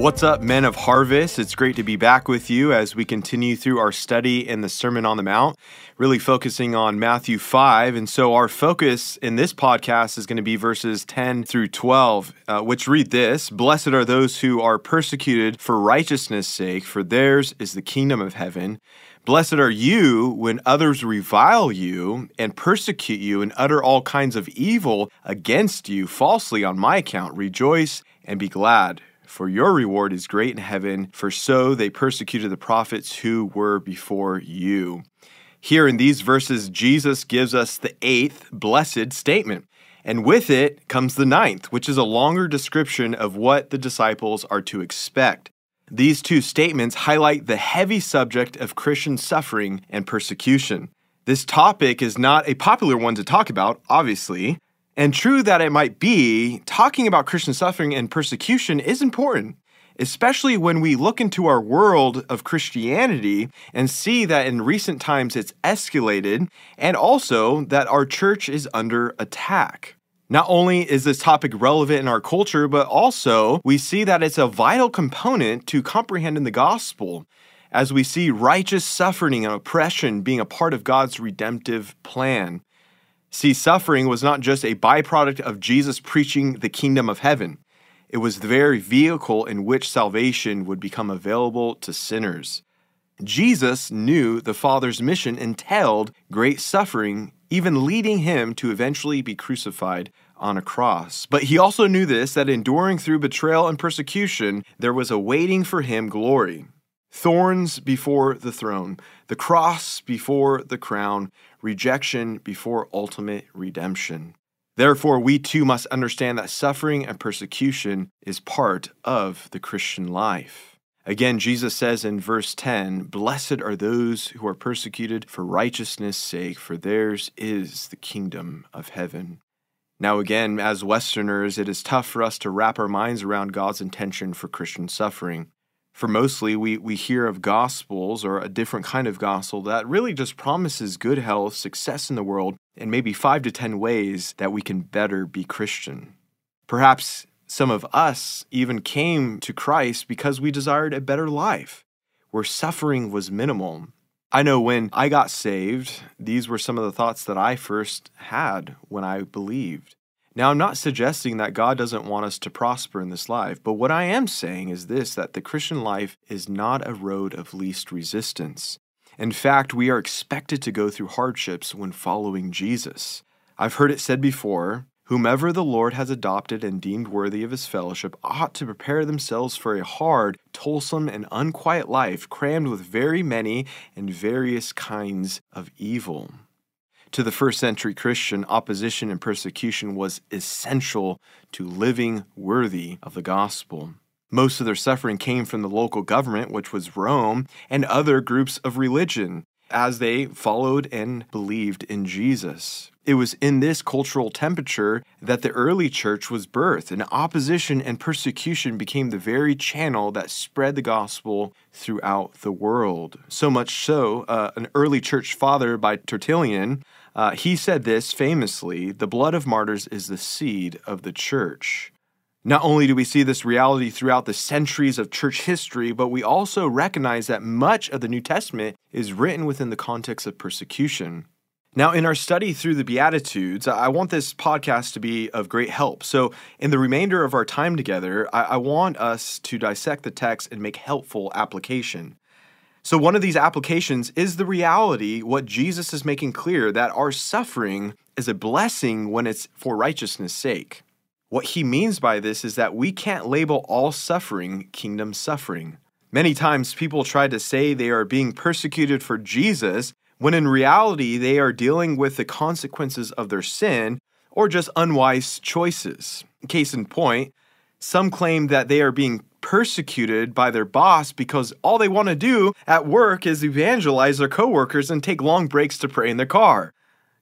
What's up, men of harvest? It's great to be back with you as we continue through our study in the Sermon on the Mount, really focusing on Matthew 5. And so, our focus in this podcast is going to be verses 10 through 12, uh, which read this Blessed are those who are persecuted for righteousness' sake, for theirs is the kingdom of heaven. Blessed are you when others revile you and persecute you and utter all kinds of evil against you falsely on my account. Rejoice and be glad for your reward is great in heaven, for so they persecuted the prophets who were before you. Here in these verses, Jesus gives us the eighth blessed statement. And with it comes the ninth, which is a longer description of what the disciples are to expect. These two statements highlight the heavy subject of Christian suffering and persecution. This topic is not a popular one to talk about, obviously, and true that it might be, talking about Christian suffering and persecution is important, especially when we look into our world of Christianity and see that in recent times it's escalated, and also that our church is under attack. Not only is this topic relevant in our culture, but also we see that it's a vital component to comprehending the gospel as we see righteous suffering and oppression being a part of God's redemptive plan. See, suffering was not just a byproduct of Jesus preaching the kingdom of heaven, it was the very vehicle in which salvation would become available to sinners. Jesus knew the Father's mission entailed great suffering, even leading him to eventually be crucified on a cross. But he also knew this that enduring through betrayal and persecution, there was awaiting for him glory. Thorns before the throne, the cross before the crown, rejection before ultimate redemption. Therefore, we too must understand that suffering and persecution is part of the Christian life. Again, Jesus says in verse 10 Blessed are those who are persecuted for righteousness' sake, for theirs is the kingdom of heaven. Now, again, as Westerners, it is tough for us to wrap our minds around God's intention for Christian suffering for mostly we, we hear of gospels or a different kind of gospel that really just promises good health, success in the world, and maybe five to 10 ways that we can better be Christian. Perhaps some of us even came to Christ because we desired a better life where suffering was minimal. I know when I got saved, these were some of the thoughts that I first had when I believed. Now, I'm not suggesting that God doesn't want us to prosper in this life, but what I am saying is this that the Christian life is not a road of least resistance. In fact, we are expected to go through hardships when following Jesus. I've heard it said before Whomever the Lord has adopted and deemed worthy of his fellowship ought to prepare themselves for a hard, toilsome, and unquiet life, crammed with very many and various kinds of evil. To the first century Christian, opposition and persecution was essential to living worthy of the gospel. Most of their suffering came from the local government, which was Rome, and other groups of religion, as they followed and believed in Jesus. It was in this cultural temperature that the early church was birthed, and opposition and persecution became the very channel that spread the gospel throughout the world. So much so, uh, an early church father by Tertullian uh, he said this famously the blood of martyrs is the seed of the church. Not only do we see this reality throughout the centuries of church history, but we also recognize that much of the New Testament is written within the context of persecution. Now, in our study through the Beatitudes, I want this podcast to be of great help. So, in the remainder of our time together, I, want us to dissect the text and make helpful application. So, one of these applications is the reality, what Jesus is making clear, that our suffering is a blessing when it's for righteousness' sake. What he means by this is that we can't label all suffering kingdom suffering. Many times people try to say they are being persecuted for Jesus, when in reality they are dealing with the consequences of their sin or just unwise choices. Case in point, some claim that they are being persecuted by their boss because all they want to do at work is evangelize their coworkers and take long breaks to pray in their car.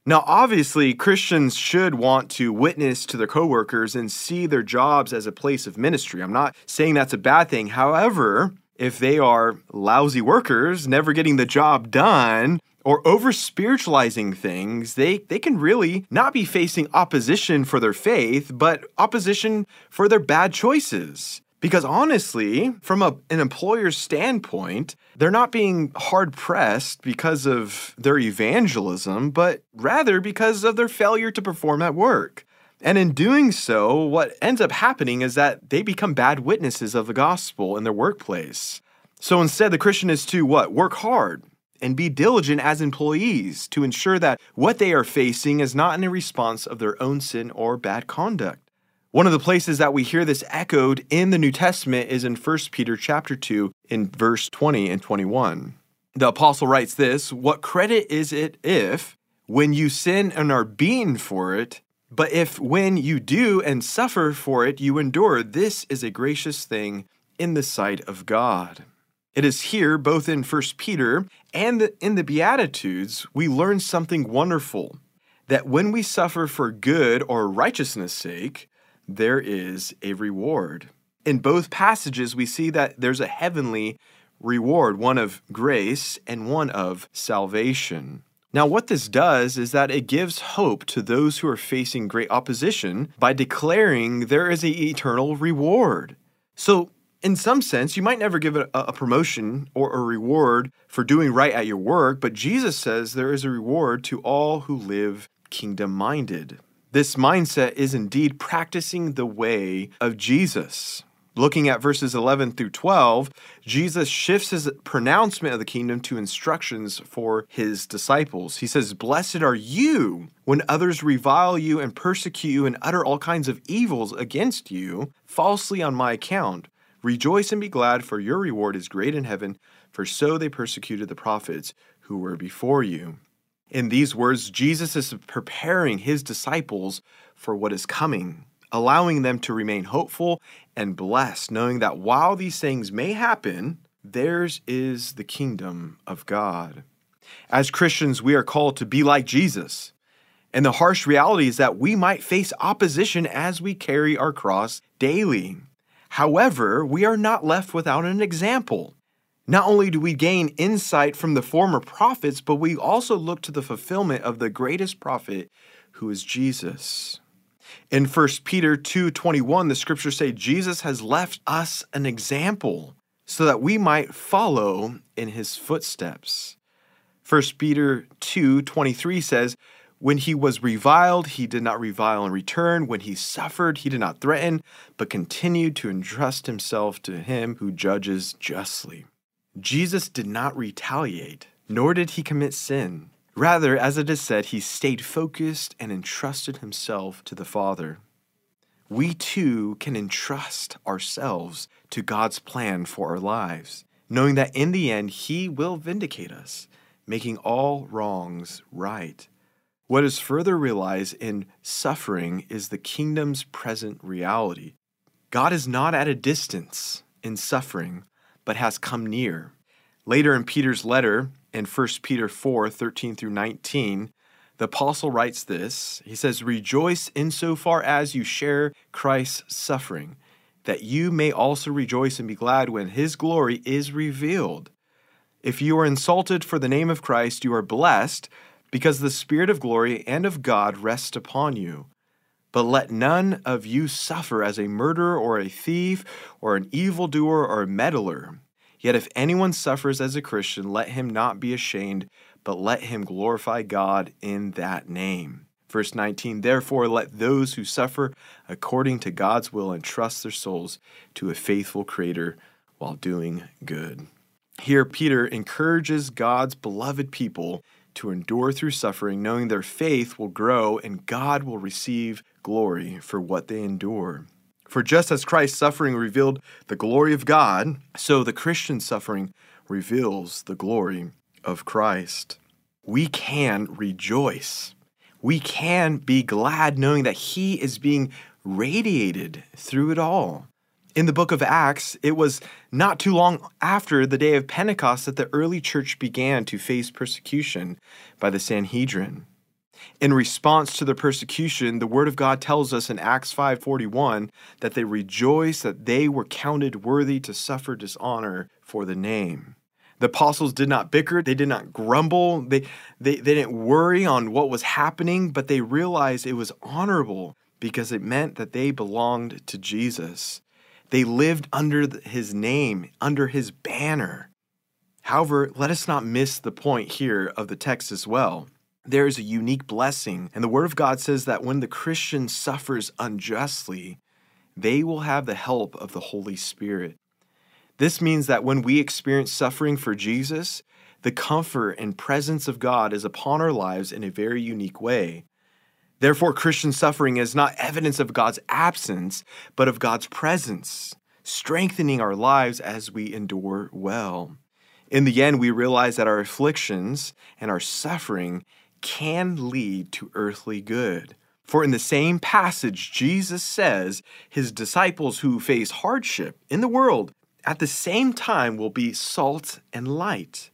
Now, obviously, Christians should want to witness to their coworkers and see their jobs as a place of ministry. I'm not saying that's a bad thing. However, if they are lousy workers, never getting the job done, or over spiritualizing things, they, they can really not be facing opposition for their faith, but opposition for their bad choices. Because honestly, from a, an employer's standpoint, they're not being hard pressed because of their evangelism, but rather because of their failure to perform at work. And in doing so, what ends up happening is that they become bad witnesses of the gospel in their workplace. So instead, the Christian is to what? Work hard and be diligent as employees to ensure that what they are facing is not in a response of their own sin or bad conduct. One of the places that we hear this echoed in the New Testament is in 1 Peter chapter 2 in verse 20 and 21. The apostle writes this, "What credit is it if when you sin and are beaten for it, but if when you do and suffer for it you endure, this is a gracious thing in the sight of God." It is here, both in 1 Peter and in the Beatitudes, we learn something wonderful that when we suffer for good or righteousness' sake, there is a reward. In both passages, we see that there's a heavenly reward, one of grace and one of salvation. Now, what this does is that it gives hope to those who are facing great opposition by declaring there is an eternal reward. So, in some sense, you might never give a, a, promotion or a reward for doing right at your work, but Jesus says there is a reward to all who live kingdom minded. This mindset is indeed practicing the way of Jesus. Looking at verses 11 through 12, Jesus shifts his pronouncement of the kingdom to instructions for his disciples. He says, Blessed are you when others revile you and persecute you and utter all kinds of evils against you falsely on my account. Rejoice and be glad, for your reward is great in heaven, for so they persecuted the prophets who were before you. In these words, Jesus is preparing his disciples for what is coming, allowing them to remain hopeful and blessed, knowing that while these things may happen, theirs is the kingdom of God. As Christians, we are called to be like Jesus. And the harsh reality is that we might face opposition as we carry our cross daily. However, we are not left without an example. Not only do we gain insight from the former prophets, but we also look to the fulfillment of the greatest prophet, who is Jesus. In 1 Peter 2:21, the scriptures say Jesus has left us an example so that we might follow in his footsteps. 1 Peter 2:23 says, when he was reviled, he did not revile in return. When he suffered, he did not threaten, but continued to entrust himself to him who judges justly. Jesus did not retaliate, nor did he commit sin. Rather, as it is said, he stayed focused and entrusted himself to the Father. We too can entrust ourselves to God's plan for our lives, knowing that in the end, he will vindicate us, making all wrongs right. What is further realized in suffering is the kingdom's present reality. God is not at a distance in suffering, but has come near. Later in Peter's letter, in 1 Peter 4 13 through 19, the apostle writes this He says, Rejoice insofar as you share Christ's suffering, that you may also rejoice and be glad when his glory is revealed. If you are insulted for the name of Christ, you are blessed, because the Spirit of glory and of God rests upon you. But let none of you suffer as a murderer or a thief or an evildoer or a meddler. Yet if anyone suffers as a Christian, let him not be ashamed, but let him glorify God in that name. Verse 19 Therefore, let those who suffer according to God's will entrust their souls to a faithful Creator while doing good. Here, Peter encourages God's beloved people to endure through suffering, knowing their faith will grow and God will receive glory for what they endure. For just as Christ's suffering revealed the glory of God, so the Christian suffering reveals the glory of Christ. We can rejoice. We can be glad knowing that He is being radiated through it all. In the book of Acts, it was not too long after the day of Pentecost that the early church began to face persecution by the Sanhedrin. In response to the persecution, the word of God tells us in Acts 5:41 that they rejoiced that they were counted worthy to suffer dishonor for the name. The apostles did not bicker, they did not grumble, they, they, they didn't worry on what was happening, but they realized it was honorable because it meant that they belonged to Jesus. They lived under his name, under his banner. However, let us not miss the point here of the text as well. There is a unique blessing, and the Word of God says that when the Christian suffers unjustly, they will have the help of the Holy Spirit. This means that when we experience suffering for Jesus, the comfort and presence of God is upon our lives in a very unique way. Therefore, Christian suffering is not evidence of God's absence, but of God's presence, strengthening our lives as we endure well. In the end, we realize that our afflictions and our suffering can lead to earthly good. For in the same passage, Jesus says his disciples who face hardship in the world at the same time will be salt and light.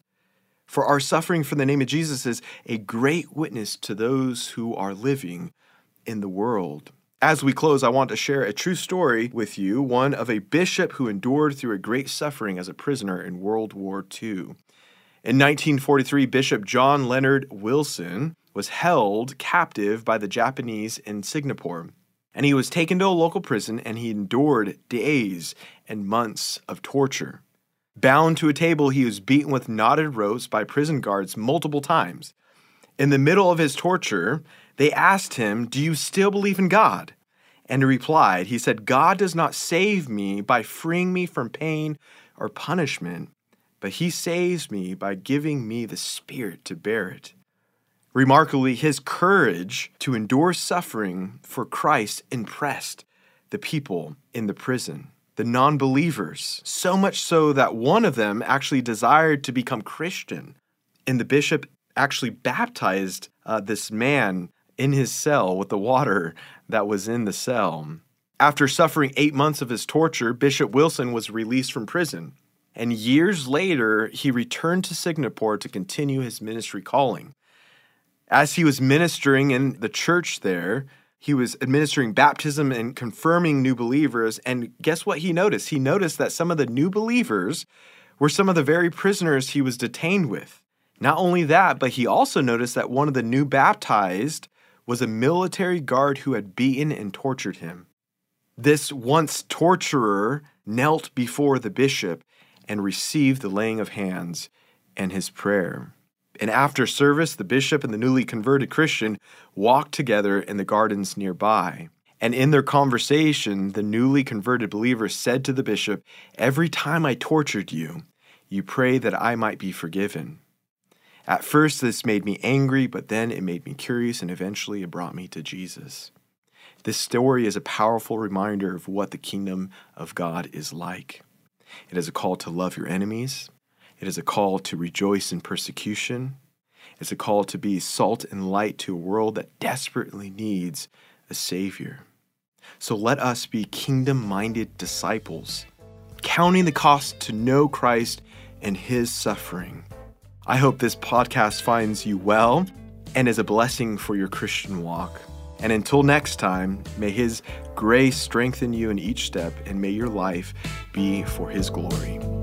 For our suffering for the name of Jesus is a great witness to those who are living in the world. As we close, I want to share a true story with you, one of a bishop who endured through a great suffering as a prisoner in World War II. In 1943, Bishop John Leonard Wilson was held captive by the Japanese in Singapore. And he was taken to a local prison and he endured days and months of torture. Bound to a table, he was beaten with knotted ropes by prison guards multiple times. In the middle of his torture, they asked him, Do you still believe in God? And he replied, He said, God does not save me by freeing me from pain or punishment, but he saves me by giving me the Spirit to bear it. Remarkably, his courage to endure suffering for Christ impressed the people in the prison the non believers, so much so that one of them actually desired to become Christian. And the bishop actually baptized uh, this man in his cell with the water that was in the cell. After suffering eight months of his torture, Bishop Wilson was released from prison. And years later, he returned to Singapore to continue his ministry calling. As he was ministering in the church there, he was administering baptism and confirming new believers. And guess what he noticed? He noticed that some of the new believers were some of the very prisoners he was detained with. Not only that, but he also noticed that one of the new baptized was a military guard who had beaten and tortured him. This once torturer knelt before the bishop and received the laying of hands and his prayer. And after service, the bishop and the newly converted Christian walked together in the gardens nearby. And in their conversation, the newly converted believer said to the bishop, Every time I tortured you, you pray that I might be forgiven. At first, this made me angry, but then it made me curious, and eventually it brought me to Jesus. This story is a powerful reminder of what the kingdom of God is like. It is a call to love your enemies, it is a call to rejoice in persecution. It's a call to be salt and light to a world that desperately needs a Savior. So let us be kingdom minded disciples, counting the cost to know Christ and His suffering. I hope this podcast finds you well and is a blessing for your Christian walk. And until next time, may His grace strengthen you in each step, and may your life be for His glory.